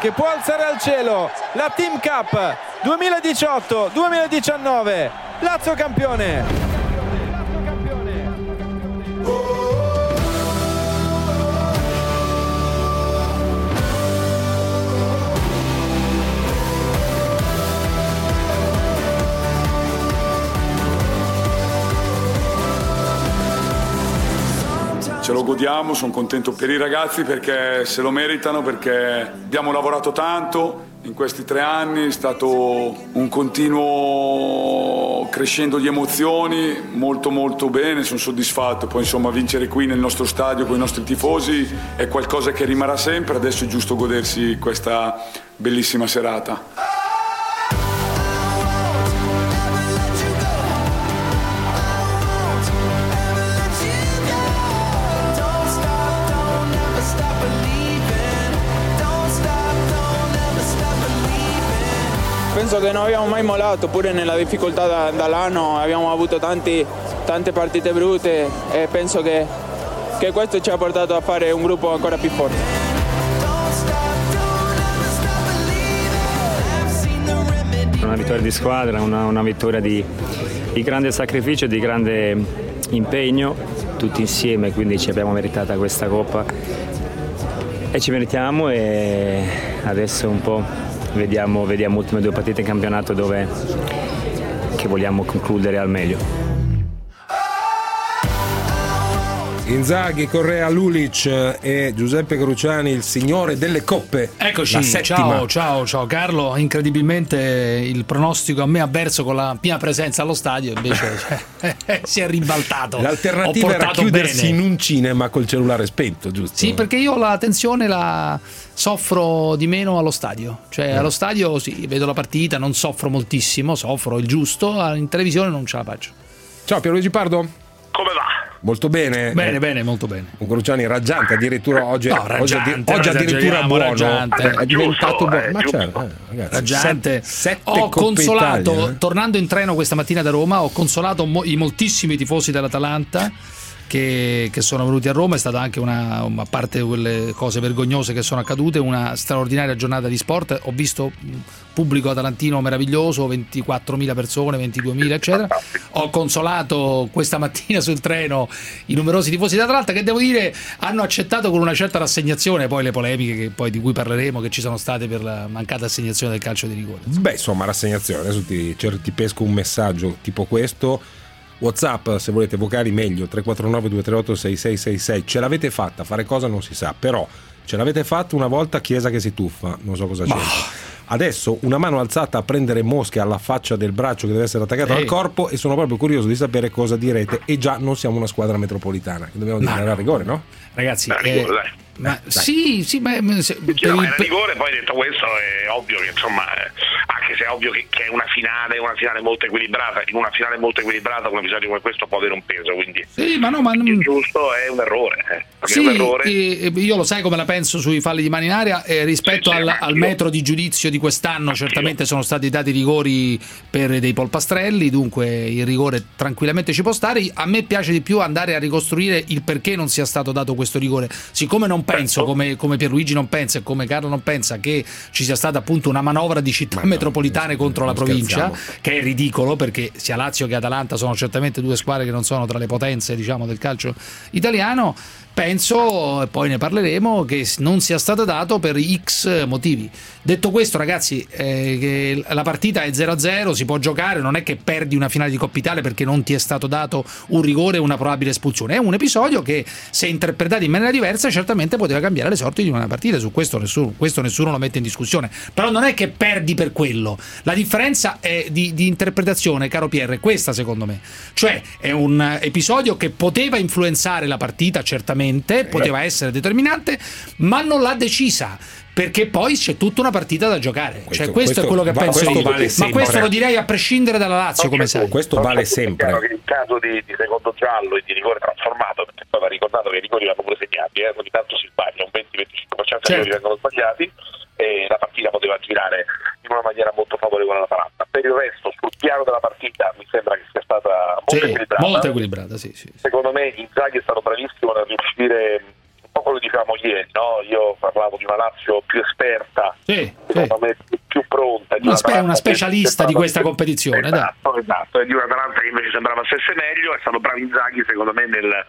che può alzare al cielo la Team Cup 2018-2019 Lazio campione ce lo godiamo, sono contento per i ragazzi perché se lo meritano, perché abbiamo lavorato tanto in questi tre anni, è stato un continuo crescendo di emozioni, molto molto bene, sono soddisfatto, poi insomma vincere qui nel nostro stadio con i nostri tifosi è qualcosa che rimarrà sempre, adesso è giusto godersi questa bellissima serata. Penso che non abbiamo mai mollato, pure nella difficoltà da, dall'anno abbiamo avuto tanti, tante partite brutte e penso che, che questo ci ha portato a fare un gruppo ancora più forte. Una vittoria di squadra, una, una vittoria di, di, grande sacrificio e di grande impegno, tutti insieme, quindi ci abbiamo meritata questa coppa e ci meritiamo e adesso un po' vediamo, vediamo ultime due partite in campionato dove vogliamo concludere al meglio. Inzaghi, Correa, Lulic e Giuseppe Cruciani, il signore delle coppe. Eccoci, ciao, ciao, ciao Carlo. Incredibilmente il pronostico a me avverso con la mia presenza allo stadio invece cioè, si è ribaltato. L'alternativa era chiudersi bene. in un cinema col cellulare spento, giusto? Sì, perché io la tensione la soffro di meno allo stadio. Cioè eh. allo stadio sì, vedo la partita, non soffro moltissimo, soffro il giusto, in televisione non ce la faccio. Ciao Pierluigi Pardo. Come va? Molto bene. Bene, eh, bene, molto bene. Un Cruciani raggiante, addirittura oggi, no, raggiante, oggi, oggi addirittura buono. Raggiante. È diventato buono. Eh, Ma certo, eh, ragazzi, raggiante. Sette, ho consolato, Italia, eh. tornando in treno questa mattina da Roma, ho consolato mo- i moltissimi tifosi dell'Atalanta che, che, sono venuti a Roma. È stata anche una, a parte quelle cose vergognose che sono accadute, una straordinaria giornata di sport. Ho visto pubblico atalantino meraviglioso, 24.000 persone, 22.000 eccetera. Ho consolato questa mattina sul treno i numerosi tifosi d'Atalanta che devo dire hanno accettato con una certa rassegnazione poi le polemiche che, poi, di cui parleremo che ci sono state per la mancata assegnazione del calcio di rigore. Beh, insomma, rassegnazione. Adesso ti, ti pesco un messaggio tipo questo Whatsapp, se volete vocali meglio, 349 238 6666. Ce l'avete fatta, fare cosa non si sa, però ce l'avete fatta una volta Chiesa che si tuffa, non so cosa c'è. Adesso una mano alzata a prendere mosche alla faccia del braccio che deve essere attaccato Ehi. al corpo e sono proprio curioso di sapere cosa direte. E già non siamo una squadra metropolitana, che dobbiamo dire no. a rigore, no? Ragazzi, a rigore, eh, ma sì, sì, ma se, cioè, no, il rigore, poi detto questo è ovvio che insomma, eh, anche se è ovvio che, che, è una finale, una finale molto equilibrata, in una finale molto equilibrata un episodio come questo può avere un peso, quindi sì, ma no, ma il giusto è un errore. Eh, sì, un errore. io lo sai come la penso sui falli di mano in aria, eh, rispetto sì, al, al, metro di giudizio di quest'anno certamente sono stati dati rigori per dei polpastrelli, dunque il rigore tranquillamente ci può stare, a me piace di più andare a ricostruire il perché non sia stato dato questo rigore, siccome non penso come, come Pierluigi non pensa e come Carlo non pensa che ci sia stata appunto una manovra di città Ma metropolitane no, contro la provincia, che è ridicolo perché sia Lazio che Atalanta sono certamente due squadre che non sono tra le potenze diciamo, del calcio italiano penso, e poi ne parleremo, che non sia stato dato per X motivi. Detto questo, ragazzi, eh, la partita è 0-0, si può giocare, non è che perdi una finale di Coppa Italia perché non ti è stato dato un rigore e una probabile espulsione. È un episodio che, se interpretato in maniera diversa, certamente poteva cambiare le sorti di una partita. Su questo nessuno, questo nessuno lo mette in discussione. Però non è che perdi per quello. La differenza di, di interpretazione, caro Pierre, è questa secondo me. Cioè, è un episodio che poteva influenzare la partita, certamente, poteva essere determinante, ma non l'ha decisa perché poi c'è tutta una partita da giocare. Questo- cioè, questo, questo è quello che va- penso io. vale Ma questo lo direi a prescindere dalla Lazio, come sai. Questo vale sempre. è chiaro che in caso di, di secondo giallo e di rigore trasformato, perché poi va ricordato che i rigori vanno pure segnati, eh, ogni tanto si sbaglia, un 20-25% dei Certo. rigori vengono sbagliati e la partita poteva girare in una maniera molto favorevole all'Atalanta. Per il resto, sul piano della partita mi sembra che sia stata molto Sì, equilibrata. molto equilibrata, sì, sì. Secondo me Inzaghi è stato bravissimo nel riuscire un po' quello che dicevamo ieri, no? Io parlavo di una Lazio più esperta, Sì, secondo me più, pronta. di Una, una che- specialista di questa competizione, dai. Esatto, esatto, e di un'Atalanta che invece sembrava stesse meglio, è stato bravo Inzaghi secondo me nel,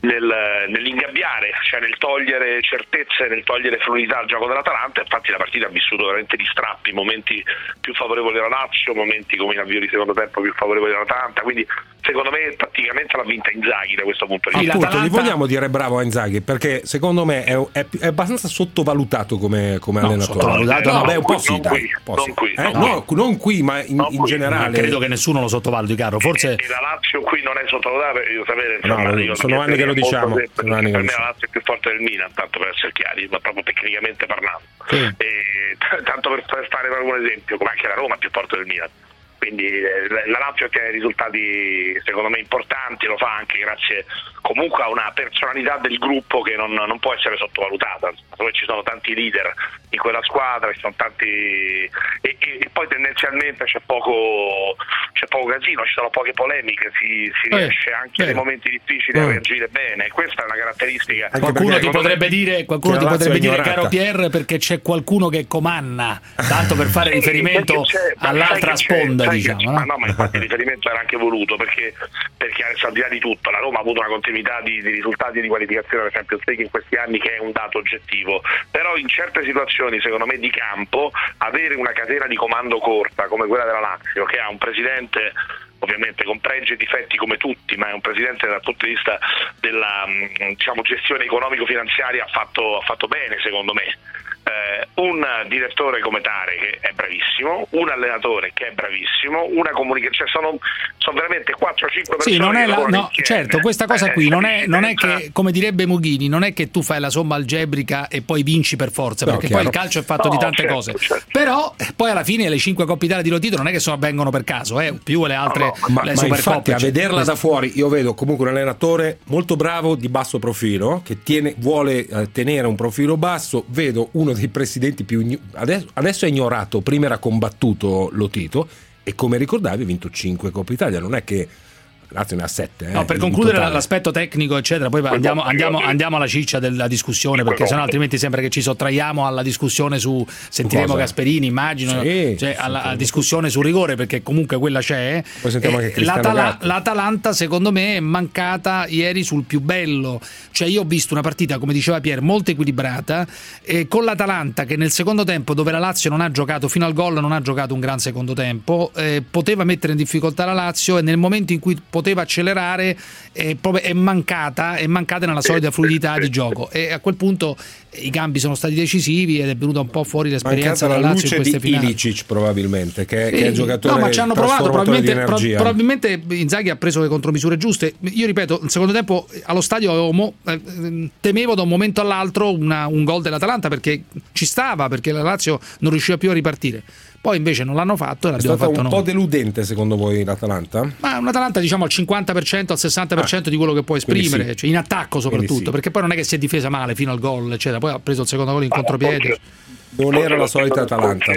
nel- nell'ingabbiare, cioè nel togliere certezze, nel togliere fluidità al gioco dell'Atalanta, infatti la partita ha vissuto veramente di strappi, momenti più favorevoli della Lazio, momenti come in avvio di secondo tempo più favorevoli dell'Atalanta, quindi secondo me praticamente l'ha vinta Inzaghi da questo punto di vista. Appunto, gli vogliamo dire bravo a Inzaghi perché secondo me è, è- è abbastanza sottovalutato come, come No, allenatore. sottovalutato no. Vabbè, un po' Non sì, qui, dai. po' non sì. qui, Eh, non no, non qui, ma in, Non in qui. generale. Credo che nessuno lo sottovaluti, caro. Forse E la Lazio qui non è sottovalutata, io sapere, No, insomma, no, io sono anni che lo diciamo, per lo me diciamo. la Lazio è più forte del Milan, tanto per essere chiari, ma proprio tecnicamente parlando. Sì. E t- tanto per per fare per un esempio, come anche la Roma è più forte del Milan. Quindi eh, la- la Lazio ottiene risultati secondo me importanti, lo fa anche grazie comunque a una personalità del gruppo che non, non può essere sottovalutata. Dove ci sono tanti leader in quella squadra, ci sono tanti e, e- e poi tendenzialmente c'è poco, c'è poco casino, ci sono poche polemiche, si, si Eh, riesce anche nei vero. momenti difficili a Mm. reagire bene. Questa è una caratteristica. Anche qualcuno ti potrebbe dire, qualcuno ti potrebbe dire caro Pierre, perché c'è qualcuno che comanna, tanto per fare Sì, riferimento all'altra sponda, sai che c'è- diciamo. Ma no? no, ma infatti il riferimento era anche voluto perché, perché al di là di tutto la Roma ha avuto una continuità di, di risultati di qualificazione per Champions League in questi anni che è un dato oggettivo. Però in certe situazioni, secondo me, di campo, avere una catena di comando corta come quella della Lazio, che ha un presidente ovviamente con pregi e difetti come tutti, ma è un presidente dal punto di vista della mh, diciamo, gestione economico-finanziaria ha fatto, ha fatto bene secondo me. Eh, un direttore come Tare che è bravissimo, un allenatore che è bravissimo, una comunicazione, cioè sono, sono veramente 4-5 persone. Sì, non è la- no, certo, questa cosa Eh, qui non è, non è che, come direbbe Mughini, non è che tu fai la somma algebrica e poi vinci per forza, No, perché chiaro. poi il calcio è fatto No, di tante certo, cose. certo. Però eh, poi alla fine le 5 Coppe Italia di Lotito non è che sono, avvengono per caso, eh, più le altre No, Ma, le ma infatti a vederla da fuori io vedo comunque un allenatore molto bravo di basso profilo che tiene- vuole eh, tenere un profilo basso vedo uno dei presidenti più adesso, adesso è ignorato prima era combattuto Lotito e come ricordavi ha vinto 5 Coppa Italia. Non è che Lazio ne ha 7 No, per concludere l'aspetto tecnico, eccetera, poi andiamo, andiamo- andiamo alla ciccia della discussione, perché sennò altrimenti sembra che ci sottraiamo alla discussione su sentiremo cosa? Gasperini, immagino, Sì, cioè alla, discussione sul rigore, perché comunque quella c'è. Poi sentiamo anche Cristiano l'Atala-. L'Atalanta, secondo me, è mancata ieri sul più bello. Cioè, io ho visto una partita, come diceva Pier, molto equilibrata, eh, con l'Atalanta che nel secondo tempo, dove la Lazio non ha giocato fino al gol, non ha giocato un gran secondo tempo, eh, poteva mettere in difficoltà la Lazio e nel momento in cui poteva accelerare proprio è mancata, è mancata nella solita fluidità di gioco. E a quel punto i cambi sono stati decisivi ed è venuta un po' fuori l'esperienza della Lazio in queste di finali. Ilicic probabilmente che, che è il giocatore no, ma ci hanno provato. Probabilmente, pro- probabilmente Inzaghi ha preso le contromisure giuste. Io ripeto, il secondo tempo allo stadio avevo mo- eh, temevo da un momento all'altro una- un gol dell'Atalanta perché ci stava, perché la Lazio non riusciva più a ripartire. Poi invece non l'hanno fatto e è stata fatto un noi. po' deludente secondo voi l'Atalanta? Ma un Atalanta diciamo al 50%, al 60% di quello che può Ah, esprimere, sì. cioè in attacco soprattutto, sì. perché poi non è che si è difesa male fino al gol, eccetera. Poi ha preso il secondo gol in contropiede. non era la solita Atalanta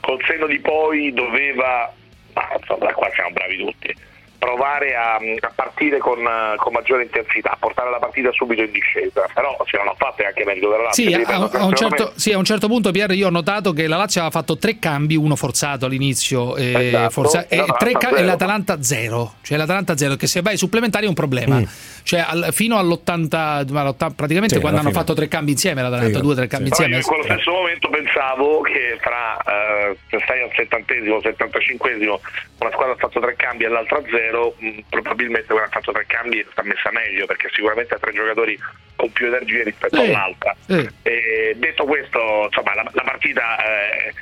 Col, senno di poi doveva, ma insomma, da qua siamo bravi tutti, provare a, a partire con, eh, con maggiore intensità, portare la partita subito in discesa. Però se non l'ha fatto è anche merito della Lazio. Sì a, ripeto, a un certo, sì, a un certo punto, Pierre, io ho notato che la Lazio aveva fatto tre cambi, uno forzato all'inizio e, Esatto, forza- e, l'Atalanta tre ca- e zero. l'Atalanta zero. Cioè l'Atalanta zero, che se vai ai supplementari è un problema. Cioè al- fino all'80, ma all'80 praticamente Sì, quando hanno fine. fatto tre cambi insieme, l'Atalanta Sì, due tre cambi sì. Però io insieme. in quello stesso momento pensavo che fra eh, se stai al settantesimo settantacinquesimo una squadra ha fatto tre cambi e l'altra a zero, mh, probabilmente quella ha fatto tre cambi sta messa meglio perché sicuramente ha tre giocatori con più energie rispetto Sì, all'altra. sì. E detto questo, insomma, la, la partita eh,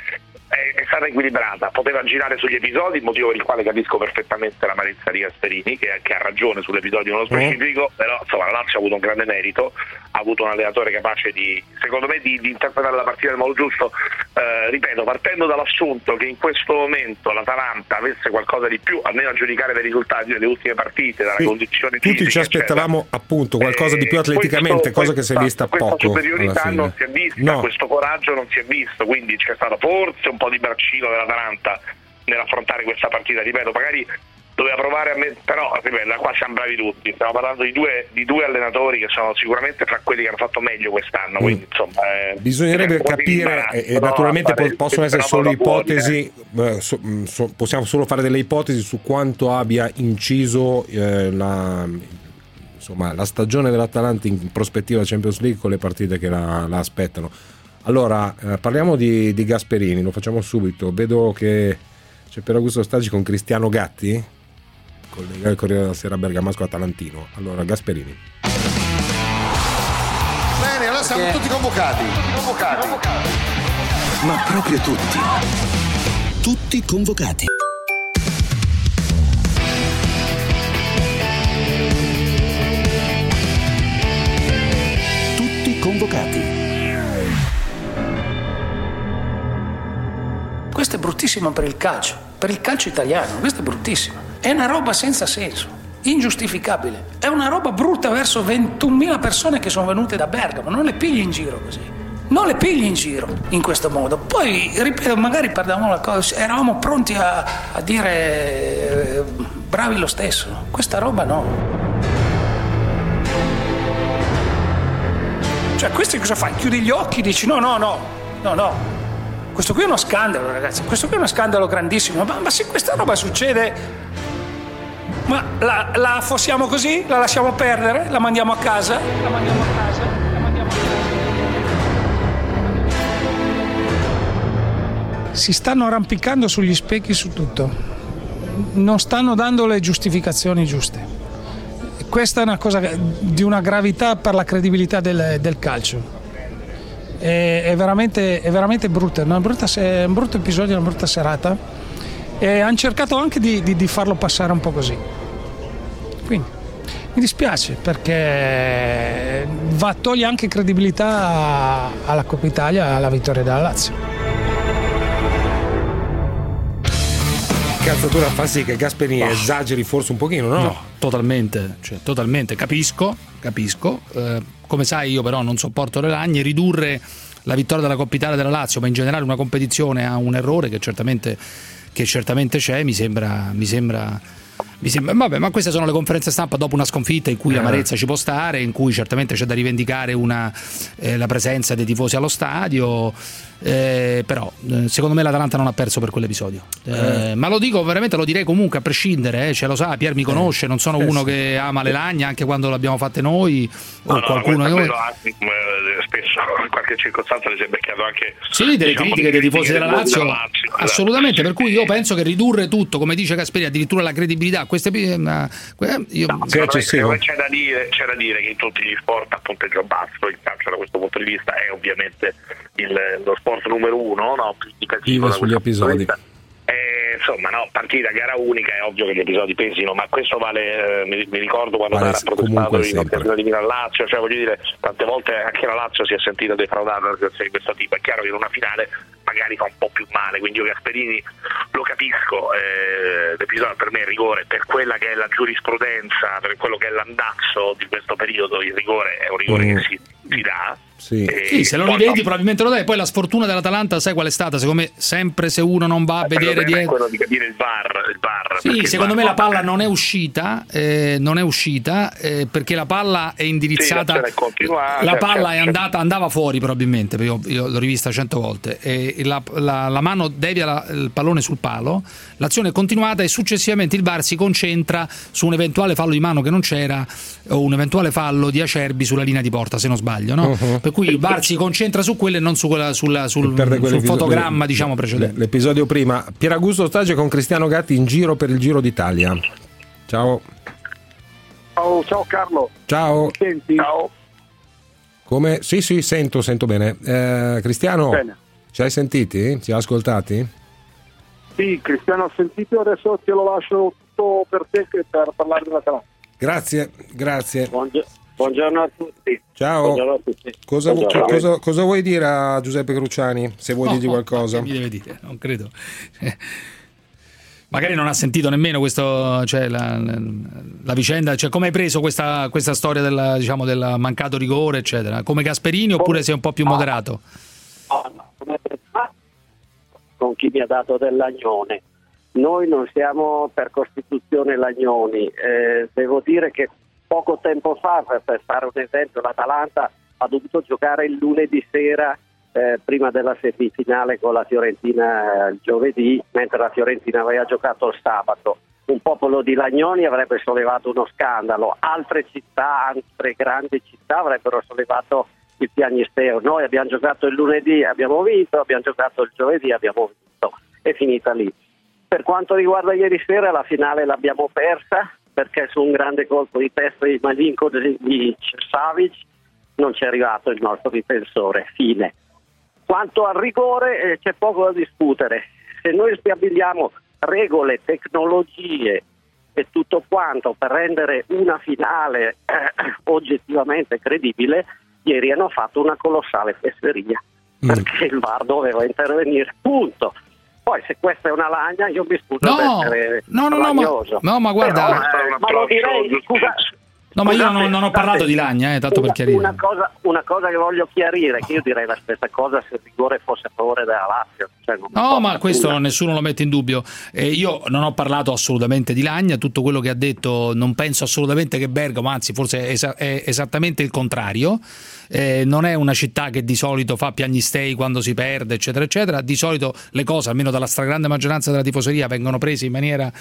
è, stata equilibrata, poteva girare sugli episodi, motivo per il quale capisco perfettamente l'amarezza di Gasperini, che, che ha ragione sull'episodio nello specifico, però insomma la Lazio ha avuto un grande merito, ha avuto un allenatore capace di, secondo me, di, di interpretare la partita nel modo giusto. Eh, ripeto, partendo dall'assunto che in questo momento l'Atalanta avesse qualcosa di più, almeno a giudicare dai risultati delle ultime partite, dalla Sì, condizione Tutti fisica, ci aspettavamo eccetera. appunto qualcosa di più Eh, atleticamente, questo- cosa che si è questa- vista questa poco. alla superiorità non si è vista, No. questo coraggio non si è visto, quindi c'è stato forse un po' di braccino dell'Atalanta nell'affrontare questa partita, ripeto, magari doveva provare a mettere, però ripeto, qua siamo bravi tutti, stiamo parlando di due, di due allenatori che sono sicuramente fra quelli che hanno fatto meglio quest'anno, quindi insomma... eh, Mm. Bisognerebbe un capire, e, e no, naturalmente fare po- possono essere solo fenomeno può dire- ipotesi, eh, so- mh, so- possiamo solo fare delle ipotesi su quanto abbia inciso eh, la, insomma, la stagione dell'Atalanta in prospettiva Champions League con le partite che la, la aspettano. Allora, eh, parliamo di, di Gasperini, lo facciamo subito. Vedo che c'è per Augusto Stagi con Cristiano Gatti, collega il Corriere della Sera Bergamasco Atalantino. Allora, Gasperini. Bene, allora siamo tutti convocati. Convocati. Ma proprio tutti. Tutti convocati. Tutti convocati. Questo è bruttissimo per il calcio, per il calcio italiano, questo è bruttissimo. È una roba senza senso, ingiustificabile. È una roba brutta verso 21.000 persone che sono venute da Bergamo, non le pigli in giro così. Non le pigli in giro in questo modo. Poi, ripeto, magari perdevamo la cosa, eravamo pronti a, a dire eh, bravi lo stesso. Questa roba no. Cioè, questi cosa fai? Chiudi gli occhi, dici no, no, no, no, no. Questo qui è uno scandalo, ragazzi. Questo qui è uno scandalo grandissimo. Ma, ma se questa roba succede, ma la, la affossiamo così? La lasciamo perdere? La mandiamo a casa? La mandiamo a casa? Si stanno arrampicando sugli specchi su tutto. Non stanno dando le giustificazioni giuste. Questa è una cosa di una gravità per la credibilità del, del calcio. È, è veramente, è veramente brutta, è brutta se- un brutto episodio, una brutta serata. E hanno cercato anche di, di- di farlo passare un po' così. Quindi mi dispiace perché va, toglie anche credibilità alla Coppa Italia, alla vittoria della Lazio. Cazzatura fa sì che Gasperini No. esageri forse un pochino, no? No, totalmente, cioè, totalmente. Capisco, capisco. Eh, come sai, io però non sopporto le lagne. Ridurre la vittoria della Coppa Italia della Lazio, ma in generale una competizione a un errore che certamente, che certamente c'è, mi sembra. Mi sembra mi sembra- vabbè, ma queste sono le conferenze stampa dopo una sconfitta in cui Eh. l'amarezza ci può stare, in cui certamente c'è da rivendicare una, eh, la presenza dei tifosi allo stadio. eh, però eh, secondo me l'Atalanta non ha perso per quell'episodio. Eh, Ma lo dico veramente, lo direi comunque a prescindere, eh, ce lo sa, Pier mi conosce, non sono Eh, uno sì. che ama le lagne anche quando l'abbiamo fatte noi o No, no, qualcuno di noi. anche, eh, spesso in qualche circostanza ne si è beccato anche Sì, delle diciamo, critiche dei tifosi della Lazio, della Lazio, esatto. assolutamente. Per cui io penso che ridurre tutto, come dice Gasperini, addirittura la credibilità, queste. eh, eh, io, secondo me c'è da, dire, c'è da dire che in tutti gli sport a punteggio basso il calcio da questo punto di vista è ovviamente il- lo sport numero uno, no? Da sugli episodi. vista. Insomma, no, partita, gara unica, è ovvio che gli episodi pesino, ma questo vale, eh, mi, mi ricordo quando Vale era protestato in occasione di Milan-Lazio, cioè voglio dire, tante volte anche la Lazio si è sentita defraudata da una situazione di questo tipo, è chiaro che in una finale magari fa un po' più male, quindi io Gasperini lo capisco, eh, l'episodio per me è rigore, per quella che è la giurisprudenza, per quello che è l'andazzo di questo periodo, il rigore è un rigore Mm. che si, si dà. Sì. Sì, se lo rivedi no, probabilmente lo dai. Poi la sfortuna dell'Atalanta, sai qual è stata? Secondo me, sempre se uno non va a il vedere problema è dietro. quello di capire il VAR. Il VAR Sì, secondo VAR me la palla non è uscita, eh, non è uscita eh, perché la palla è indirizzata. Sì, continuata, la certo, palla è certo. andata, andava fuori probabilmente, perché io, io l'ho rivista cento volte. E la, la- la mano devia la- il pallone sul palo, l'azione è continuata e successivamente il VAR si concentra su un eventuale fallo di mano che non c'era o un eventuale fallo di Acerbi sulla linea di porta, se non sbaglio. no? Uh-huh. Per cui il VAR si concentra su quello e non su quella- sulla- sul, sul fotogramma diciamo le- precedente. L'episodio prima. Pieraugusto Stage con Cristiano Gatti in giro per il Giro d'Italia. Ciao. Ciao, ciao Carlo. Ciao. Senti? Ciao. Come? Sì, sì, sento, sento bene. Eh, Cristiano, Bene. ci hai sentiti? Ci hai ascoltati? Sì, Cristiano, ho sentito, adesso te lo lascio tutto per te che- per parlare dell'Atalanta. Grazie, grazie. Buongiorno a tutti. Ciao. Buongiorno a tutti. Cosa, Buongiorno. cosa- cosa vuoi dire a Giuseppe Cruciani? Se vuoi No, dirgli qualcosa. che mi deve dire, non credo. Magari non ha sentito nemmeno questo, cioè, la, la- vicenda, cioè come hai preso questa, questa storia del, diciamo, del mancato rigore, eccetera? Come Gasperini oppure sei un po' più moderato? con chi mi ha dato del Lagnone. Noi non siamo per Costituzione Lagnoni, Eh, devo dire che poco tempo fa, per, fare un esempio, l'Atalanta ha dovuto giocare il lunedì sera eh, prima della semifinale con la Fiorentina eh, il giovedì, mentre la Fiorentina aveva giocato il sabato. Un popolo di Lagnoni avrebbe sollevato uno scandalo, altre città, altre grandi città avrebbero sollevato il piagnisteo. Noi abbiamo giocato il lunedì, abbiamo vinto, abbiamo giocato il giovedì, abbiamo vinto. È finita lì. Per quanto riguarda ieri sera, la finale l'abbiamo persa perché su un grande colpo di testa di Malinko di Savic non ci è arrivato il nostro difensore. Fine. Quanto al rigore eh, c'è poco da discutere. Se noi stabiliamo regole, tecnologie e tutto quanto per rendere una finale eh, oggettivamente credibile, ieri hanno fatto una colossale fesseria perché il VAR doveva intervenire, punto. Poi se questa è una lagna io mi scuso No, per essere no, no, no, ma- no, ma guarda- Però, eh, ma lo direi, scusa, No, ma io non, non ho parlato di Lagna, eh, tanto per una, chiarire. una cosa, una cosa che voglio chiarire, che io direi la stessa cosa se il rigore fosse a favore della Lazio. Cioè non No, ma questo nulla. nessuno lo mette in dubbio. Eh, io non ho parlato assolutamente di Lagna, tutto quello che ha detto non penso assolutamente che Bergamo, anzi forse è, esa- è esattamente il contrario. Eh, non è una città che di solito fa piagnistei quando si perde, eccetera, eccetera. Di solito le cose, almeno dalla stragrande maggioranza della tifoseria, vengono prese in maniera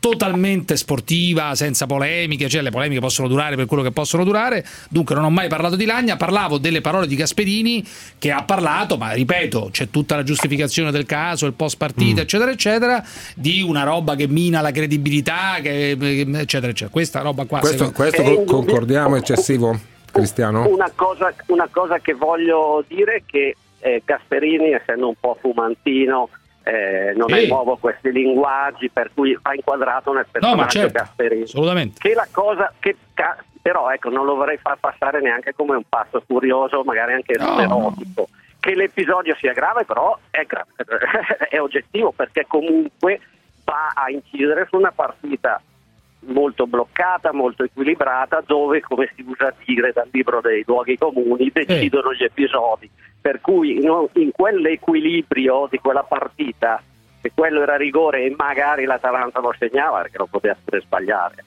totalmente sportiva, senza polemiche, cioè le polemiche possono durare per quello che possono durare. Dunque non ho mai parlato di Lagna, parlavo delle parole di Gasperini che ha parlato, ma ripeto, c'è tutta la giustificazione del caso, il post partita, eccetera, eccetera, di una roba che mina la credibilità, che, eccetera, eccetera. Questa roba qua Questo, questo co- concordiamo eccessivo, Cristiano? Una cosa, una cosa che voglio dire è che eh, Gasperini, essendo un po' fumantino, eh, non Sì. è nuovo questi linguaggi, per cui va inquadrato nel No, personaggio certo, Gasperini. assolutamente. Che la cosa che ca- però ecco, non lo vorrei far passare neanche come un passo curioso, magari anche No. erotico. Che l'episodio sia grave, però è, gra- è oggettivo perché comunque va a incidere su una partita molto bloccata, molto equilibrata, dove, come si usa dire dal libro dei luoghi comuni, decidono gli episodi. Per cui in, in quell'equilibrio di quella partita, se quello era rigore e magari l'Atalanta lo segnava, perché non poteva pure sbagliare,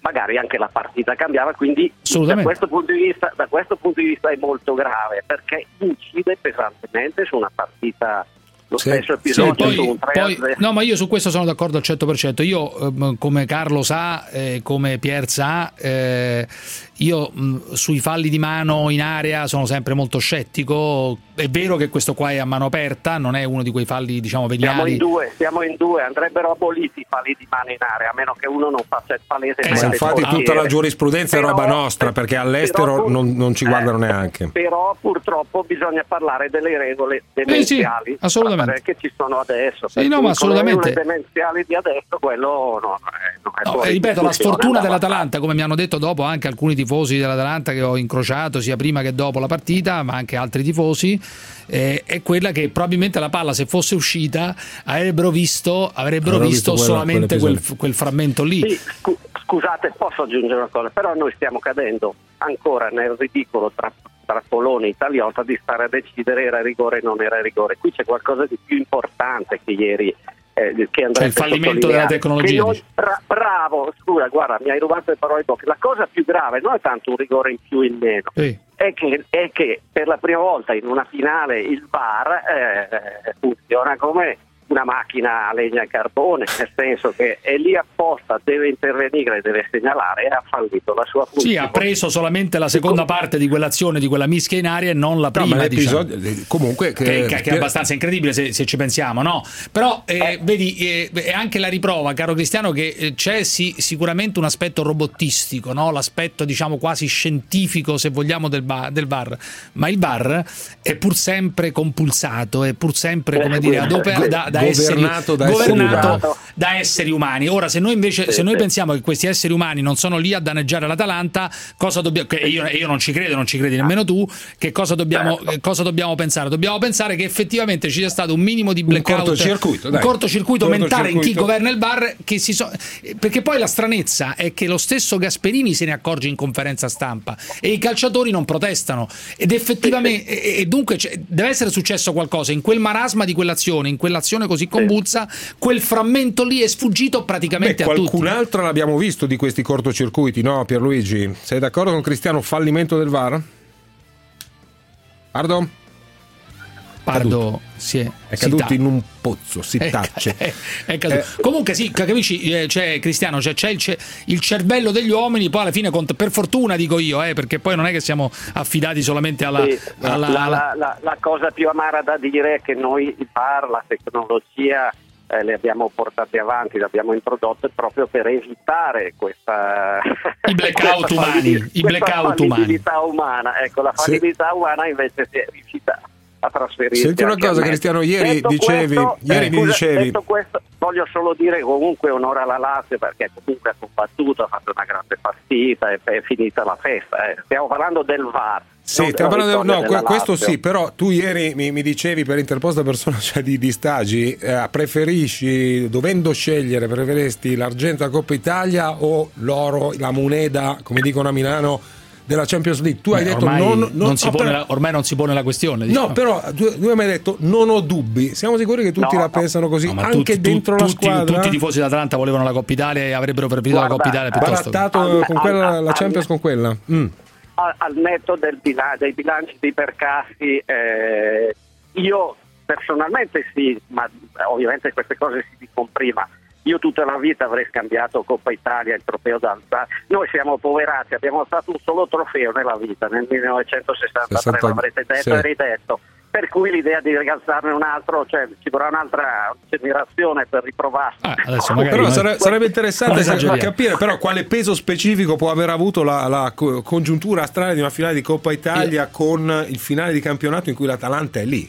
magari anche la partita cambiava, quindi da questo, punto di vista, da questo punto di vista è molto grave, perché incide pesantemente su una partita lo stesso Sì, episodio poi- un 3 poi- no, ma io su questo sono d'accordo al 100%. Io, ehm, come Carlo sa, eh, come Pier sa, eh, io mh, sui falli di mano in area sono sempre molto scettico. È vero che questo qua è a mano aperta, non è uno di quei falli, diciamo, Siamo veniali. in due, siamo in due, andrebbero aboliti i falli di mano in area, a meno che uno non faccia il palese. Ma infatti tutta la giurisprudenza è Però- roba nostra perché all'estero però- non, non ci guardano neanche. Però purtroppo bisogna parlare delle regole demenziali assolutamente. che ci sono adesso. Sì, no, ma le assolutamente. regole demenziali di adesso quello no, è, non è No, eh, ripeto, la sfortuna dell'Atalanta, come mi hanno detto dopo anche alcuni tifosi dell'Atalanta che ho incrociato sia prima che dopo la partita, ma anche altri tifosi, eh, è quella che probabilmente la palla, se fosse uscita, avrebbero visto, avrebbero visto, visto quella- solamente quel, quel frammento lì. Sì, scu- scusate, posso aggiungere una cosa, però noi stiamo cadendo ancora nel ridicolo tra, tra Polone e Italiota di stare a decidere era rigore o non era rigore. Qui c'è qualcosa di più importante che ieri. Eh, che andrebbe Cioè il fallimento della tecnologia, dici. bra- bravo, scusa, guarda, mi hai rubato le parole bocca. La cosa più grave non è tanto un rigore in più in meno, Sì. è che, è che per la prima volta in una finale il VAR eh, funziona come una macchina a legna e carbone, nel senso che è lì apposta, deve intervenire, deve segnalare e ha fallito la sua funzione. Sì, ha preso solamente la seconda parte di quell'azione, di quella mischia in aria e non la No, prima. ma diciamo. comunque che, che, che- è abbastanza incredibile se, se ci pensiamo, no? Però eh, vedi, eh, è anche la riprova, caro Cristiano, che eh, c'è sì- sicuramente un aspetto robottistico, no? l'aspetto diciamo quasi scientifico, se vogliamo, del, ba- del VAR. Ma il VAR è pur sempre compulsato, è pur sempre come dire, adoper- da, da da esseri, Governato da esseri governato umani. da esseri umani. Ora, se noi invece se noi pensiamo che questi esseri umani non sono lì a danneggiare l'Atalanta, cosa dobbiamo. Io, io non ci credo, non ci credi nemmeno tu. Che cosa dobbiamo, Certo. cosa dobbiamo pensare? Dobbiamo pensare che effettivamente ci sia stato un minimo di blackout, cortocircuito, un dai. cortocircuito mentale in chi governa il bar. Che si so- perché poi la stranezza è che lo stesso Gasperini se ne accorge in conferenza stampa e i calciatori non protestano. Ed effettivamente, e, e dunque deve essere successo qualcosa in quel marasma di quell'azione, in quell'azione così convulsa, quel frammento lì è sfuggito Beh, praticamente a tutti. qualcun'altra l'abbiamo visto di questi cortocircuiti, no Pierluigi? Sei d'accordo con Cristiano? Fallimento del VAR? Pardo? Pardo si è, È caduto ta- in un pozzo, si È tacce. è- è caduto. Comunque sì, capisci, eh, c'è Cristiano, c'è, c'è il, c'è il cervello degli uomini, poi alla fine cont- per fortuna dico io, eh, perché poi non è che siamo affidati solamente alla, Sì, alla- la, alla- la- la- la cosa più amara da dire è che noi il VAR, la tecnologia, eh, le abbiamo portate avanti, le abbiamo introdotte proprio per evitare questa I blackout questa umani, falli- i questa blackout umani. fallibilità umana. Ecco, la Sì. fallibilità umana invece si è riuscita a trasferirsi. Senti una cosa. Cristiano, ieri Detto dicevi- questo, ieri eh, mi scusa, dicevi- questo, voglio solo dire comunque onore alla Lazio perché comunque ha combattuto, ha fatto una grande partita e è finita la festa. eh. Stiamo parlando del VAR. Sì, parlando- no, questo Lazio. sì, però tu ieri mi, mi dicevi per interposta persona, cioè di, di stagi, eh, preferisci, dovendo scegliere, preferesti l'argento a Coppa Italia o l'oro, la moneta, come dicono a Milano, della Champions League? Tu hai Beh, detto ormai, non, non non- si no, pone però- la- ormai non si pone la questione. No, diciamo. però tu, tu mi hai detto non ho dubbi. Siamo sicuri che tutti No, la no. pensano così, No, anche tutti- dentro tu- la tutti, squadra. tutti i tifosi dell'Atalanta volevano la Coppa Italia e avrebbero preferito la Coppa Italia piuttosto. Barattato con quella, al- la al- Champions con quella. Mm. al, netto del bila- dei bilanci dei percassi, eh, io personalmente sì, ma ovviamente queste cose si dicono prima. Io tutta la vita avrei scambiato Coppa Italia, il trofeo d'alzare. Noi siamo poverati, abbiamo fatto un solo trofeo nella vita, nel 1963, 60 l'avrete detto sì. e ridetto. Per cui l'idea di rialzarne un altro, cioè ci vorrà un'altra generazione per riprovarsi. Ah, adesso magari Però sare- sarebbe interessante capire però quale peso specifico può aver avuto la, la co- congiuntura strana di una finale di Coppa Italia con il finale di campionato in cui l'Atalanta è lì.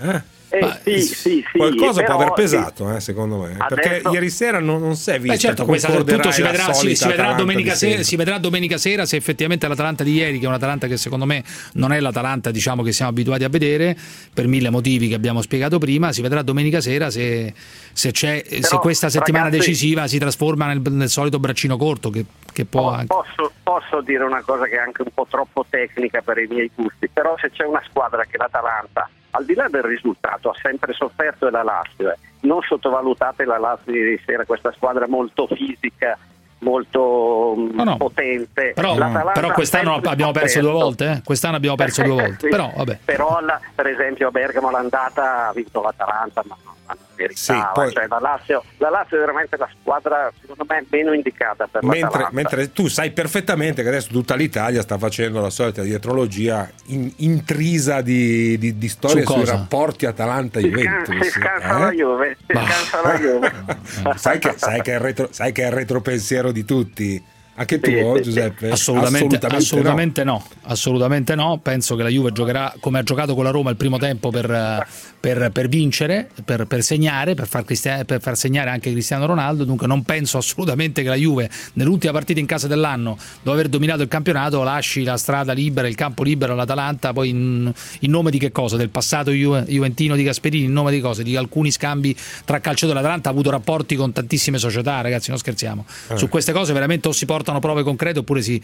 Eh? Eh, sì, sì, sì, Qualcosa però- può aver pesato, eh, secondo me. Adesso- Perché ieri sera non, non si è visto. Beh, certo, questa tutto si vedrà, si, si vedrà domenica sera, si vedrà domenica sera se effettivamente l'Atalanta di ieri, che è un'Atalanta che secondo me non è l'Atalanta diciamo, che siamo abituati a vedere, per mille motivi che abbiamo spiegato prima, si vedrà domenica sera se, se, c'è, se Però, questa settimana ragazzi- decisiva si trasforma nel, nel solito braccino corto che, che può Po- anche... Posso, posso dire una cosa che è anche un po' troppo tecnica per i miei gusti, però se c'è una squadra che l'Atalanta, al di là del risultato, ha sempre sofferto la Lazio. eh. Non sottovalutate la Lazio di sera, questa squadra molto fisica, molto mm, No, no. potente. Però, però quest'anno abbiamo perso due volte, eh? quest'anno abbiamo perso due volte, Sì. però vabbè. Però la- per esempio a Bergamo l'andata ha vinto l'Atalanta, ma meritava. Sì, poi- Cioè, la, Lazio, la Lazio è veramente la squadra, secondo me, meno indicata per Mentre, mentre tu sai perfettamente che adesso tutta l'Italia sta facendo la solita dietrologia in- intrisa di, di- di storie Su sui rapporti si, scan- Atalanta-Juventus. si scansa eh? la Juve, si scansa la Juve. sai, che, sai che retro- sai che è il retropensiero di tutti. Anche tu, Sì. Giuseppe? Assolutamente, assolutamente, no. no. assolutamente no. Penso che la Juve giocherà come ha giocato con la Roma il primo tempo per, per- per vincere, per, per segnare, per far, per far segnare anche Cristiano Ronaldo. Dunque non penso assolutamente che la Juve nell'ultima partita in casa dell'anno, dopo aver dominato il campionato, lasci la strada libera, il campo libero all'Atalanta, poi in, in nome di che cosa? Del passato Ju- juventino di Gasperini, in nome di cosa? Di alcuni scambi tra calciatori. L'Atalanta ha avuto rapporti con tantissime società, ragazzi, non scherziamo. Eh. Su queste cose veramente o si portano prove concrete oppure si,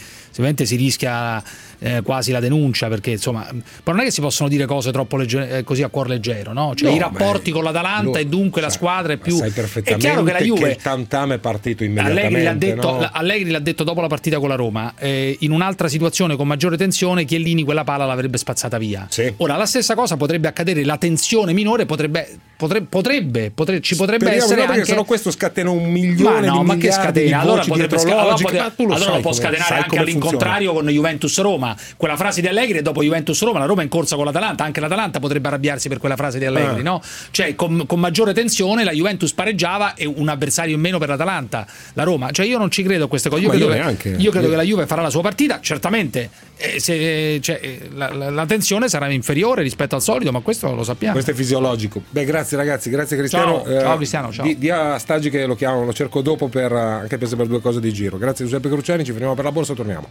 si rischia eh, quasi la denuncia perché insomma però non è che si possono dire cose troppo legge- eh, così a cuor leggero no? cioè No, i rapporti ma- con l'Atalanta lo- e dunque la sai- squadra è ma più sai è chiaro che la Juve il tantam è partito immediatamente. Allegri l'ha, detto, no? la- Allegri l'ha detto dopo la partita con la Roma, eh, in un'altra situazione con maggiore tensione Chiellini quella palla l'avrebbe spazzata via. Sì. Ora la stessa cosa potrebbe accadere, la tensione minore potrebbe, potre- potrebbe, potre- ci potrebbe Speriamo essere no, perché anche... sennò questo scatena un Ma milione no, di ma che scatena? Allora potrebbe allora dietrologiche, lo allora sai può scatenare anche all'incontrario con Juventus Roma. Quella frase di Allegri e dopo Juventus Roma, la Roma è in corsa con l'Atalanta, anche l'Atalanta potrebbe arrabbiarsi per quella frase di Allegri, Ah. no? Cioè con, con maggiore tensione la Juventus pareggiava e un avversario in meno per l'Atalanta, la Roma. Cioè io non ci credo a queste cose. Io credo, io che, io credo Io- che la Juve farà la sua partita, certamente eh, se- cioè, eh, la, la- la tensione sarà inferiore rispetto al solito, ma questo lo sappiamo. Questo è fisiologico. Beh, grazie. Ragazzi, grazie Cristiano. Ciao, ciao, Cristiano, ciao. Di, di a Stagi che lo chiamo, lo cerco dopo per, eh, anche per sapere due cose di giro. Grazie Giuseppe Cruciani, ci fermiamo per la borsa, torniamo.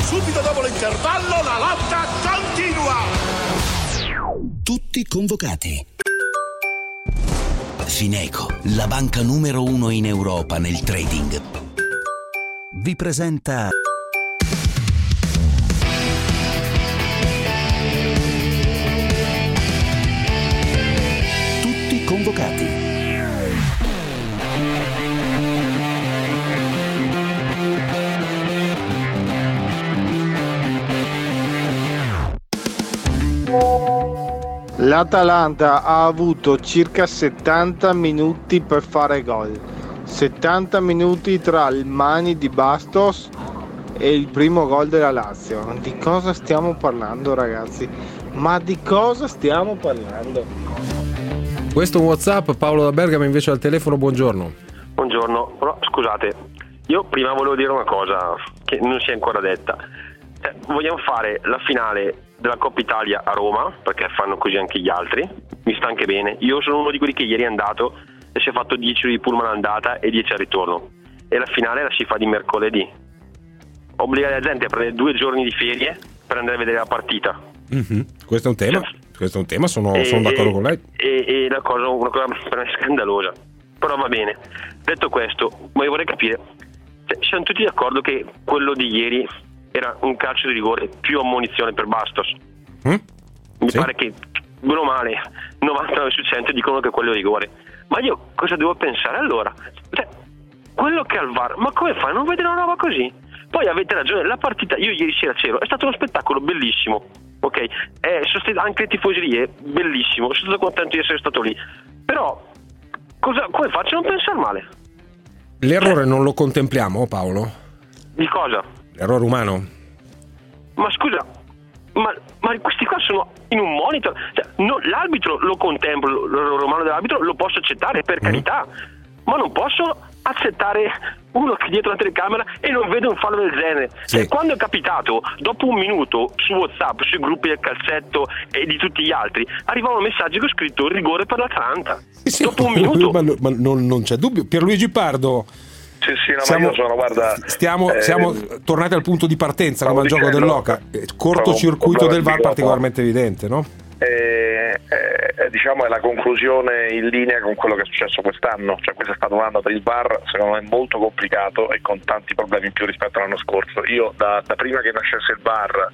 Subito dopo l'intervallo la lotta continua. Tutti convocati. Fineco, la banca numero uno in Europa nel trading, vi presenta Tutti convocati. L'Atalanta ha avuto circa 70 minuti per fare gol. 70 minuti tra il mani di Bastos e il primo gol della Lazio. Di cosa stiamo parlando ragazzi? Ma di cosa stiamo parlando? Questo è un WhatsApp, Paolo da Bergamo invece al telefono, buongiorno. Buongiorno, però scusate, io prima volevo dire una cosa che non si è ancora detta. Eh, vogliamo fare la finale della Coppa Italia a Roma, perché fanno così anche gli altri, mi sta anche bene. Io sono uno di quelli che ieri è andato e si è fatto 10 ore di pullman andata e 10 al ritorno. E la finale la si fa di mercoledì. Obbligare la gente a prendere due giorni di ferie per andare a vedere la partita. Mhm. Questo è un tema, questo è un tema, sono, E- sono d'accordo e- con lei. E, e la cosa, una cosa per me scandalosa. Però va bene. Detto questo, ma io vorrei capire, cioè, siamo tutti d'accordo che quello di ieri era un calcio di rigore più ammonizione per Bastos. Mi pare che, bene o male, 99 su 100 dicono che quello è rigore. Ma io cosa devo pensare allora? Cioè, quello che ha il VAR, ma come fai a non vedere una roba così? Poi avete ragione, la partita, io ieri sera c'ero, è stato uno spettacolo bellissimo, ok? Eh, sono anche le tifoserie, bellissimo, sono stato contento di essere stato lì. Però, cosa, come faccio a non pensare male? L'errore non lo contempliamo, Paolo? Di cosa? L'errore umano? Ma scusa, ma, ma questi qua sono in un monitor? Cioè, no, l'arbitro lo contemplo, l'errore umano dell'arbitro lo posso accettare, per carità, ma non posso accettare uno che dietro la telecamera e non vede un fallo del genere. Sì. E quando è capitato, dopo un minuto, su WhatsApp, sui gruppi del calcetto e di tutti gli altri, arrivavano messaggi con scritto rigore per l'Atalanta. dopo un minuto. ma, ma non, non c'è dubbio. Pierluigi Pardo, Sì, sì, no, Siamo- ma io sono, guarda... stiamo, eh, siamo tornati al punto di partenza come al gioco dell'Oca. Eh, Cortocircuito del VAR particolarmente evidente, no? eh, eh, diciamo è la conclusione in linea con quello che è successo quest'anno, cioè questo è stato un anno per il VAR secondo me molto complicato e con tanti problemi in più rispetto all'anno scorso. Io da, da prima che nascesse il VAR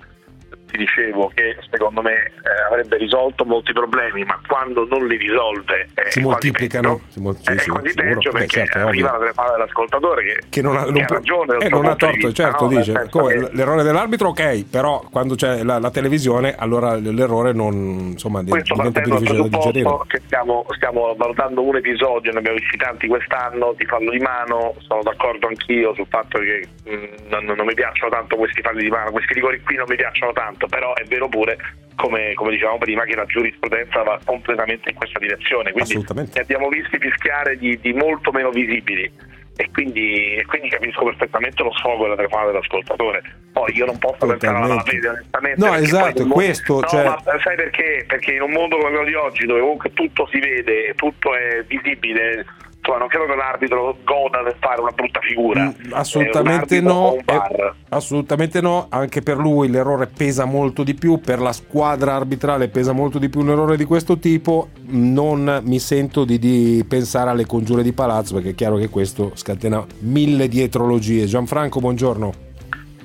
ti dicevo che secondo me eh, avrebbe risolto molti problemi, ma quando non li risolve è Si moltiplicano. peggio. Si mol- sì, È sì, sicuro. peggio perché certo, ovvio. arriva dalle palle dell'ascoltatore che, Che non ha, non che può- ragione eh, non ha torto, vista, certo, no? Dice. Come che- l'errore dell'arbitro, ok, però quando c'è la, la televisione, allora l'errore non insomma questo diventa più difficile da digerire. che stiamo, stiamo valutando un episodio, ne abbiamo visti tanti quest'anno, di fallo di mano, sono d'accordo anch'io sul fatto che mh, non, non mi piacciono tanto questi falli di mano, questi rigori qui non mi piacciono tanto, però è vero pure, come, come dicevamo prima, che la giurisprudenza va completamente in questa direzione, quindi ne abbiamo visti fischiare di, di molto meno visibili. E quindi, e quindi capisco perfettamente lo sfogo della telefonata dell'ascoltatore. Poi io non posso pensare alla Totalmente. fede onestamente. No, esatto, mondo- questo, No, cioè- ma sai perché? Perché in un mondo come quello di oggi, dove comunque tutto si vede, tutto è visibile, insomma, non credo che l'arbitro goda del fare una brutta figura. Mm, Assolutamente Eh, o no, eh, assolutamente no, anche per lui l'errore pesa molto di più, per la squadra arbitrale pesa molto di più un errore di questo tipo, non mi sento di, di pensare alle congiure di palazzo perché è chiaro che questo scatena mille dietrologie. Gianfranco, buongiorno.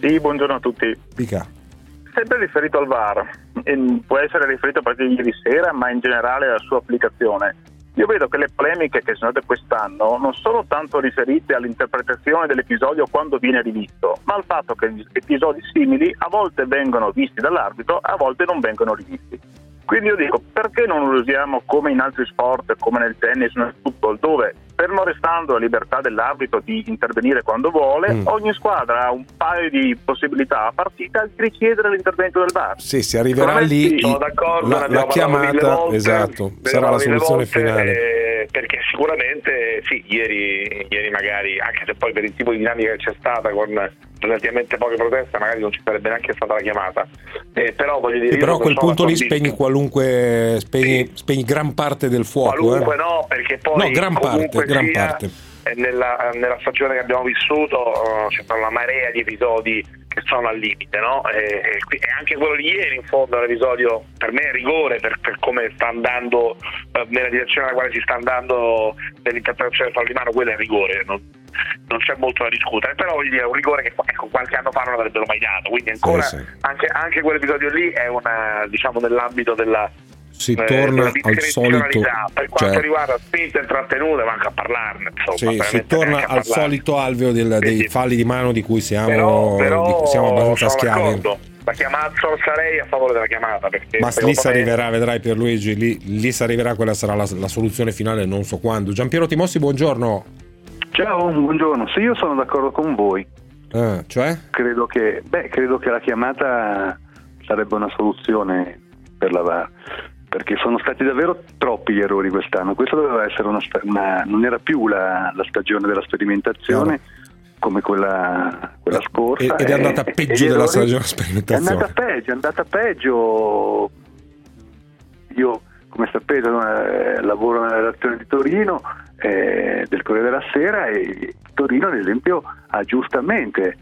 Sì, buongiorno a tutti. Dica. Sempre riferito al VAR, può essere riferito a partire di ieri sera, ma in generale alla sua applicazione. Io vedo che le polemiche che sono state quest'anno non sono tanto riferite all'interpretazione dell'episodio quando viene rivisto, ma al fatto che episodi simili a volte vengono visti dall'arbitro, a volte non vengono rivisti. Quindi io dico, perché non lo usiamo come in altri sport, come nel tennis, nel football, dove fermo restando la libertà dell'arbitro di intervenire quando vuole, Mm. ogni squadra ha un paio di possibilità a partita di richiedere l'intervento del VAR. Sì, si arriverà lì sì, la, la chiamata, volte, esatto, sarà la soluzione volte, finale. Eh, perché sicuramente sì, ieri, ieri magari, anche se poi per il tipo di dinamica che c'è stata con relativamente poche proteste, magari non ci sarebbe neanche stata la chiamata. Eh, però voglio dire, Sì, però a quel punto lì spegni qualunque spegni, spegni gran parte del fuoco Qualunque eh. no, perché poi No, gran parte, gran parte. eh, Nella, nella stagione che abbiamo vissuto eh, c'è stata una marea di episodi che sono al limite, no? E, e anche quello di ieri in fondo è un episodio per me è rigore per, per come sta andando eh, nella direzione nella quale si sta andando nell'interpretazione del fallo di mano, quello è rigore, non, non c'è molto da discutere, però voglio dire, è un rigore che ecco, qualche anno fa non avrebbero mai dato, quindi ancora Sì, sì. Anche, anche quell'episodio lì è una, diciamo nell'ambito della Si eh, torna al solito per quanto cioè, riguarda spinte e trattenute manca a parlarne insomma, sì, si torna al parlarne. solito alveo del- dei Quindi- falli di mano di cui siamo, però, però di cui siamo abbastanza schiavi. d'accordo. la chiamata sarei a favore della chiamata perché Ma lì si me- arriverà, vedrai Pierluigi, lì, lì si arriverà, quella sarà la, la soluzione finale, non so quando. Giampiero Timossi, buongiorno. Ciao, buongiorno. Sì, io sono d'accordo con voi. Eh, cioè? Credo che, beh, credo che la chiamata sarebbe una soluzione per la VAR, perché sono stati davvero troppi gli errori quest'anno. Questa doveva essere una, una- non era più la, la stagione della sperimentazione come quella, quella scorsa. Ed è andata e- peggio della errori- stagione È sperimentazione. andata peggio, è andata peggio. Io, come sapete, eh, lavoro nella redazione di Torino, eh, del Corriere della Sera, e Torino, ad esempio, ha giustamente,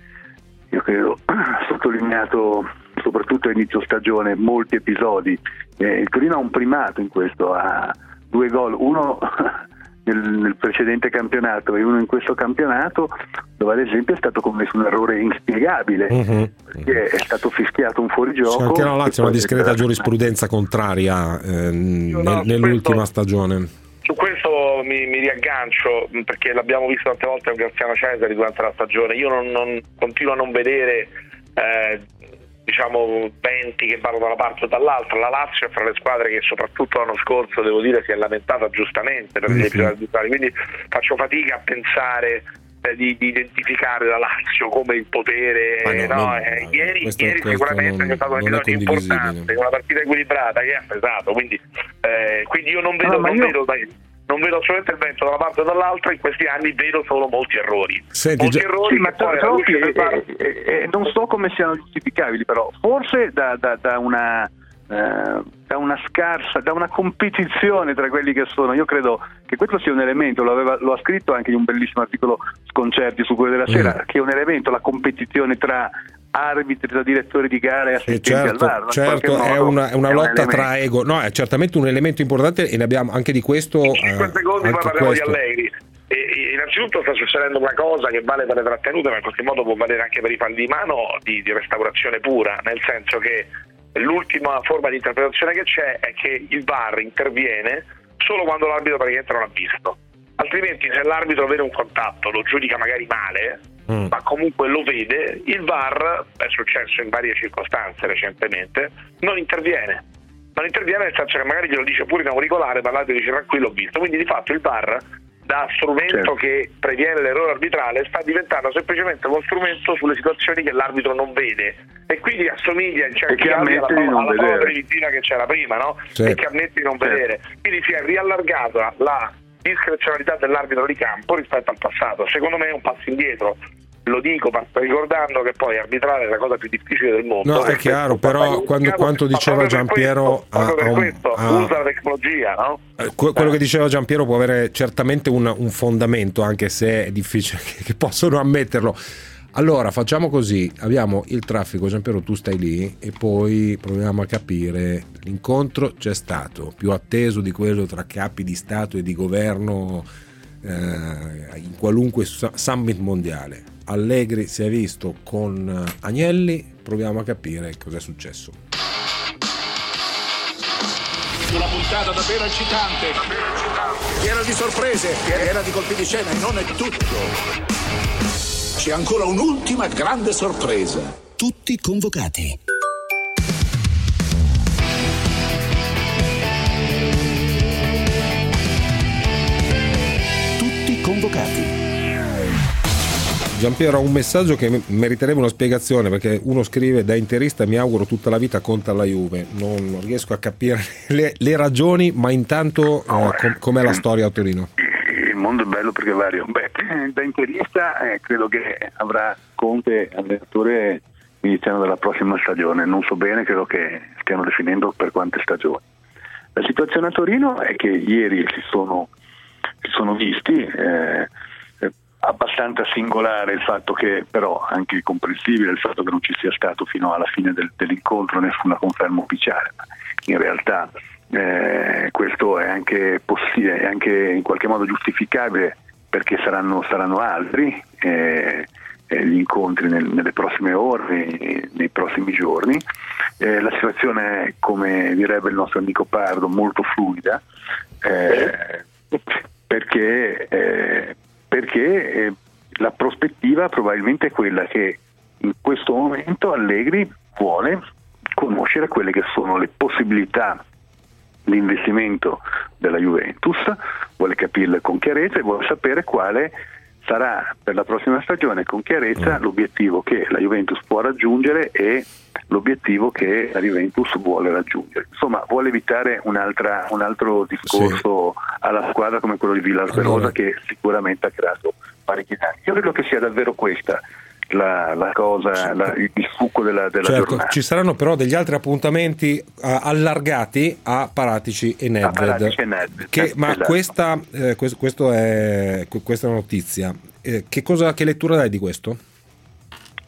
io credo, sottolineato soprattutto a inizio stagione molti episodi. Eh, il Torino ha un primato in questo, ha due gol, uno nel, nel precedente campionato e uno in questo campionato, dove ad esempio è stato commesso un errore inspiegabile, Mhm. perché è stato fischiato un fuorigioco. Sì, anche la Lazio ha una discreta giurisprudenza contraria eh, nel- no, nell'ultima stagione. Su questo mi, mi riaggancio perché l'abbiamo visto tante volte con Graziano Cesari durante la stagione. Io non, non- continuo a non vedere eh, diciamo venti che vanno da una parte o dall'altra. La Lazio è fra le squadre che soprattutto l'anno scorso devo dire si è lamentata giustamente per gli episodi arbitrali, quindi faccio fatica a pensare eh, di, di identificare la Lazio come il potere. No, no, no, eh, ieri questo- ieri questo sicuramente non- è stato un non episodio importante, una partita equilibrata che ha pesato, quindi, eh, quindi io non vedo, No, ma non io- vedo non vedo assolutamente il vento da una parte o dall'altra, in questi anni vedo solo molti errori. Senti, molti già- errori Sì, ma troppi, del VAR- eh, eh, eh, non so come siano giustificabili, però forse da, da- da una, eh, da una scarsa, da una competizione tra quelli che sono. Io credo che questo sia un elemento, lo, aveva- lo ha scritto anche in un bellissimo articolo Sconcerti su quello della sera, Mm. che è un elemento, la competizione tra arbitri, tra direttori di gara e Sì, assistenti al certo, VAR. no? In certo, è una, è una è un lotta elemento. tra ego. No, è certamente un elemento importante e ne abbiamo anche di questo. In eh, 5 secondi poi parliamo questo. di Allegri. E innanzitutto sta succedendo una cosa che vale per le trattenute, ma in qualche modo può valere anche per i falli di mano di, di restaurazione pura, nel senso che l'ultima forma di interpretazione che c'è è che il VAR interviene solo quando l'arbitro praticamente non ha visto. Altrimenti se l'arbitro vede un contatto, lo giudica magari male, Mm. ma comunque lo vede, il VAR, è successo in varie circostanze recentemente, non interviene. Non interviene nel senso che magari glielo dice pure in auricolare, ma l'arbitro dice tranquillo ho visto. Quindi di fatto il VAR da strumento Certo. che previene l'errore arbitrale sta diventando semplicemente uno strumento sulle situazioni che l'arbitro non vede e quindi assomiglia in certi casi alla, alla prova preventiva che c'era prima no? Certo. e che ammette di non Certo. vedere quindi si è riallargata la discrezionalità dell'arbitro di campo rispetto al passato. Secondo me è un passo indietro. Lo dico ricordando che poi arbitrare è la cosa più difficile del mondo. No, è chiaro, però quando- quanto diceva Giampiero, questo, ha un- questo, ha- usa la tecnologia no? Eh, que- quello che diceva Giampiero può avere certamente un, un fondamento, anche se è difficile che, che possono ammetterlo. Allora, facciamo così, abbiamo il traffico, Giampiero tu stai lì e poi proviamo a capire, l'incontro c'è stato, più atteso di quello tra capi di Stato e di governo eh, in qualunque su- summit mondiale. Allegri si è visto con eh, Agnelli, proviamo a capire cosa è successo. Una puntata davvero eccitante. Piena di sorprese, piena di colpi di scena e non è tutto. C'è ancora un'ultima grande sorpresa. Tutti convocati. Tutti convocati. Giampiero ha un messaggio che me- meriterebbe una spiegazione perché uno scrive da interista mi auguro tutta la vita conta la Juve. Non, non riesco a capire le, le ragioni, ma intanto eh, com- com'è la storia a Torino? Il mondo è bello perché è vario. Beh, da interista eh, credo che avrà Conte allenatore iniziando dalla prossima stagione. Non so bene, credo che stiano definendo per quante stagioni. La situazione a Torino è che ieri si sono, si sono visti, eh, eh, abbastanza singolare il fatto che, però anche comprensibile il fatto che non ci sia stato fino alla fine del- dell'incontro nessuna conferma ufficiale. Ma in realtà eh, questo è anche, possibile, è anche in qualche modo giustificabile perché saranno, saranno altri eh, eh, gli incontri nel- nelle prossime ore, nei, prossimi giorni. Eh, la situazione è, come direbbe il nostro amico Pardo, molto fluida eh, perché, perché la prospettiva probabilmente è quella che in questo momento Allegri vuole conoscere quelle che sono le possibilità di investimento della Juventus, vuole capirle con chiarezza e vuole sapere quale sarà per la prossima stagione con chiarezza l'obiettivo che la Juventus può raggiungere e l'obiettivo che la Juventus vuole raggiungere. Insomma, vuole evitare un'altra- un altro discorso alla squadra come quello di Villas Verosa che sicuramente ha creato parecchi danni. Io credo che sia davvero questa la, la cosa, la- il succo della, della Certo, giornata. ci saranno però degli altri appuntamenti eh, allargati a Paratici e Nedved. Paratici e Nedved, Che- ma esatto. questa, eh, questo- questo è, questa è una notizia. Eh, che, cosa, che lettura dai di questo?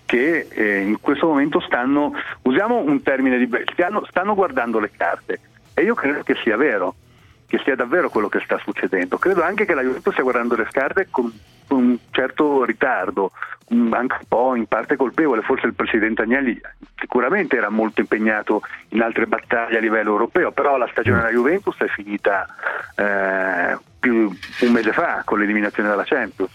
che eh, in questo momento stanno, usiamo un termine di stanno, stanno guardando le carte e io credo che sia vero, che sia davvero quello che sta succedendo. Credo anche che la Juventus stia guardando le carte con, con un certo ritardo, un- anche un po' in parte colpevole, forse il presidente Agnelli sicuramente era molto impegnato in altre battaglie a livello europeo, però la stagione della Juventus è finita eh, più un mese fa con l'eliminazione dalla Champions.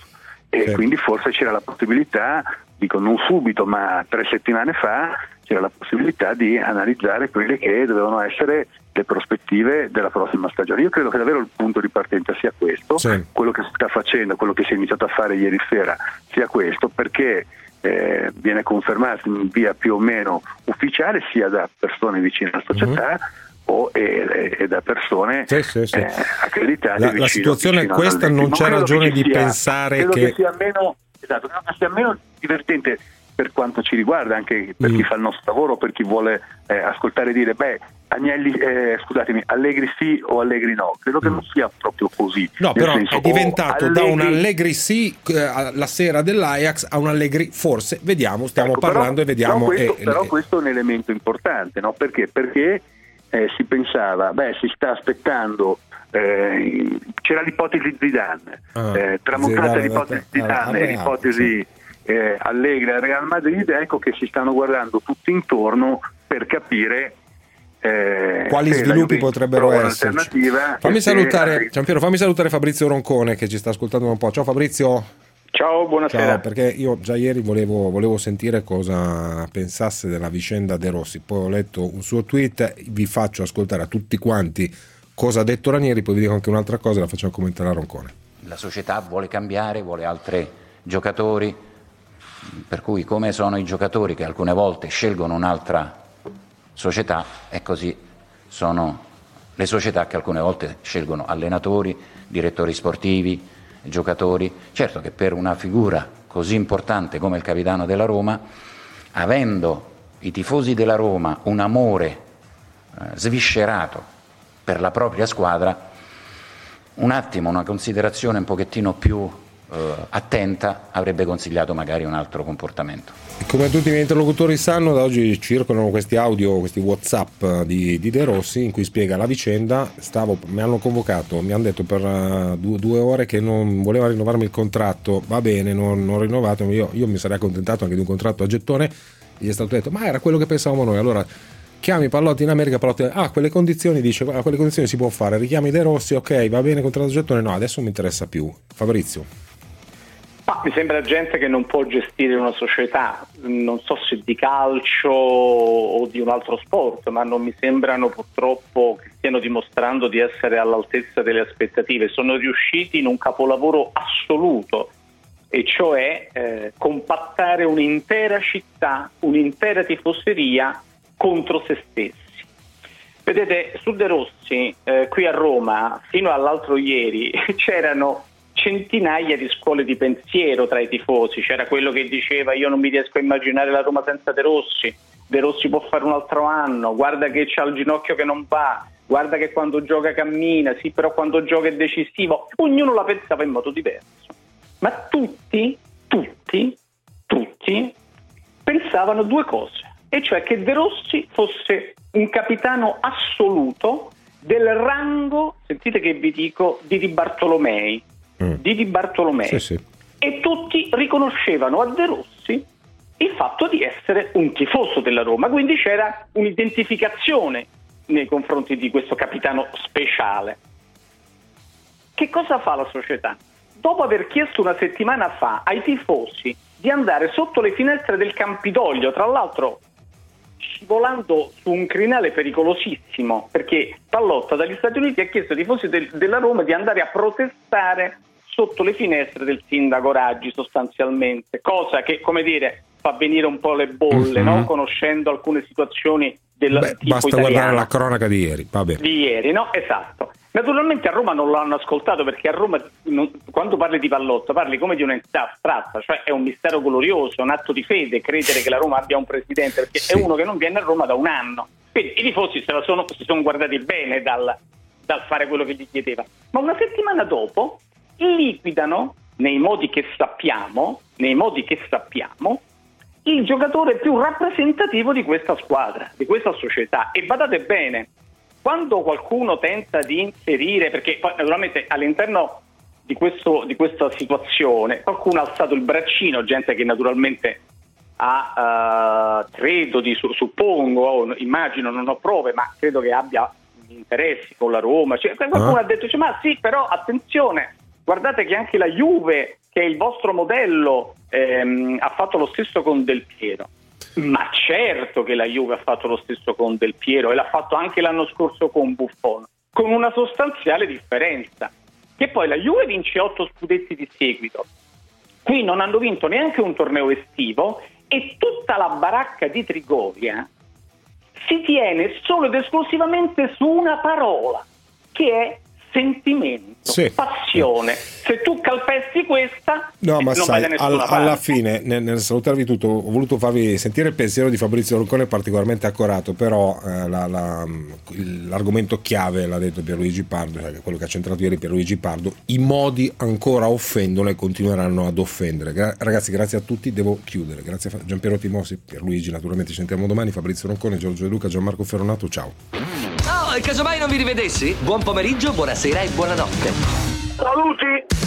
E quindi forse c'era la possibilità, dico non subito, ma tre settimane fa, c'era la possibilità di analizzare quelle che dovevano essere le prospettive della prossima stagione. Io credo che davvero il punto di partenza sia questo, quello che si sta facendo, quello che si è iniziato a fare ieri sera sia questo, perché eh, viene confermato in via più o meno ufficiale sia da persone vicine alla società o e, e da persone Sì, sì, sì. eh, accreditate La- la vicino- situazione è questa, non c'è ragione che di sia- pensare credo che- sia meno, esatto, credo che sia meno divertente per quanto ci riguarda, anche per Mm. chi fa il nostro lavoro, per chi vuole eh, ascoltare e dire, beh, Agnelli, eh, scusatemi, Allegri sì o Allegri no. Credo che non sia proprio così. Mm. No, però senso, è diventato oh, da un Allegri- Allegri sì eh, la sera dell'Ajax a un Allegri forse. Vediamo, stiamo Ecco, però- parlando e vediamo. Però questo, e- però questo è un elemento importante, no? Perché? Perché eh, si pensava, beh, si sta aspettando. eh, c'era l'ipotesi di Zidane, Ah, eh, tramontata Zidane, l'ipotesi di al- al Zidane e l'ipotesi eh, Allegri al Real Madrid, ecco che si stanno guardando tutti intorno per capire eh, quali sviluppi potrebbero esserci? un'alternativa Fammi se salutare, Giampiero, fammi salutare Fabrizio Roncone che ci sta ascoltando un po'. Ciao Fabrizio. Ciao, buonasera. Ciao, perché io già ieri volevo, volevo sentire cosa pensasse della vicenda De Rossi, poi ho letto un suo tweet, vi faccio ascoltare a tutti quanti cosa ha detto Ranieri, poi vi dico anche un'altra cosa e la facciamo commentare a Roncone. La società vuole cambiare, vuole altri giocatori, per cui come sono i giocatori che alcune volte scelgono un'altra società e così sono le società che alcune volte scelgono allenatori, direttori sportivi, giocatori. Certo che per una figura così importante come il capitano della Roma, avendo i tifosi della Roma un amore eh, sviscerato per la propria squadra, un attimo, una considerazione un pochettino più attenta avrebbe consigliato magari un altro comportamento. E Come tutti i miei interlocutori sanno, da oggi circolano questi audio, questi WhatsApp di, di De Rossi in cui spiega la vicenda. Stavo, mi hanno convocato, mi hanno detto per eh, due, due ore che non voleva rinnovarmi il contratto. Va bene, non ho rinnovato. Io, io mi sarei accontentato anche di un contratto a gettone. Gli è stato detto, ma era quello che pensavamo noi. Allora chiami Pallotti in America, Pallotti, ah, quelle condizioni, dice, a quelle condizioni si può fare. Richiami De Rossi, ok, va bene, contratto a gettone. No, adesso non mi interessa più. Fabrizio. Ma mi sembra gente che non può gestire una società, non so se di calcio o di un altro sport, ma non mi sembrano purtroppo che stiano dimostrando di essere all'altezza delle aspettative. Sono riusciti in un capolavoro assoluto e cioè eh, compattare un'intera città, un'intera tifoseria contro se stessi. Vedete, su De Rossi, eh, qui a Roma, fino all'altro ieri, c'erano centinaia di scuole di pensiero tra i tifosi. C'era quello che diceva io non mi riesco a immaginare la Roma senza De Rossi, De Rossi può fare un altro anno, guarda che c'ha il ginocchio che non va, guarda che quando gioca cammina, sì però quando gioca è decisivo. Ognuno la pensava in modo diverso. Ma tutti, tutti, tutti pensavano due cose, e cioè che De Rossi fosse un capitano assoluto del rango, sentite che vi dico, di Di Bartolomei. Di Di Bartolomei. Sì, sì. E tutti riconoscevano a De Rossi il fatto di essere un tifoso della Roma, quindi c'era un'identificazione nei confronti di questo capitano speciale. Che cosa fa la società? Dopo aver chiesto una settimana fa ai tifosi di andare sotto le finestre del Campidoglio, tra l'altro scivolando su un crinale pericolosissimo, perché Pallotta dagli Stati Uniti ha chiesto ai tifosi del- della Roma di andare a protestare sotto le finestre del sindaco Raggi sostanzialmente, cosa che, come dire, fa venire un po' le bolle, Mhm. no? conoscendo alcune situazioni del Beh, basta italiano guardare la cronaca di ieri. Di ieri, no? Esatto. Naturalmente a Roma non l'hanno ascoltato perché a Roma non- quando parli di Pallotta parli come di un'entità astratta, cioè è un mistero glorioso, un atto di fede credere che la Roma abbia un presidente perché è uno che non viene a Roma da un anno. Quindi i tifosi se sono, si sono guardati bene dal, dal fare quello che gli chiedeva. Ma una settimana dopo liquidano, nei modi che sappiamo, nei modi che sappiamo, il giocatore più rappresentativo di questa squadra, di questa società. E badate bene, quando qualcuno tenta di inserire, perché poi naturalmente all'interno di, questo- di questa situazione qualcuno ha alzato il braccino, gente che naturalmente ha, eh, credo, di, su- suppongo, immagino, non ho prove, ma credo che abbia interessi con la Roma. Cioè, qualcuno Ah. ha detto, cioè, ma sì, però attenzione, guardate che anche la Juve, che è il vostro modello, ehm, ha fatto lo stesso con Del Piero. Ma certo che la Juve ha fatto lo stesso con Del Piero e l'ha fatto anche l'anno scorso con Buffon, con una sostanziale differenza, che poi la Juve vince otto scudetti di seguito. Qui non hanno vinto neanche un torneo estivo e tutta la baracca di Trigovia si tiene solo ed esclusivamente su una parola, che è sentimento, Sì. passione. Se tu calpesti questa, No, ma non vai sai, da nessuna al- parte. alla fine, nel, nel salutarvi tutto, ho voluto farvi sentire il pensiero di Fabrizio Roccone particolarmente accorato, però eh, la- la- il- l'argomento chiave l'ha detto Pierluigi Pardo, cioè quello che ha centrato ieri Pierluigi Pardo, i modi ancora offendono e continueranno ad offendere. Gra- ragazzi, grazie a tutti, devo chiudere. Grazie a Fa- Giampiero Timossi, Pierluigi, naturalmente ci sentiamo domani, Fabrizio Roccone, Giorgio De Luca, Gianmarco Ferronato, ciao. Oh, e casomai non vi rivedessi? Buon pomeriggio, buonasera e buonanotte. Saluti!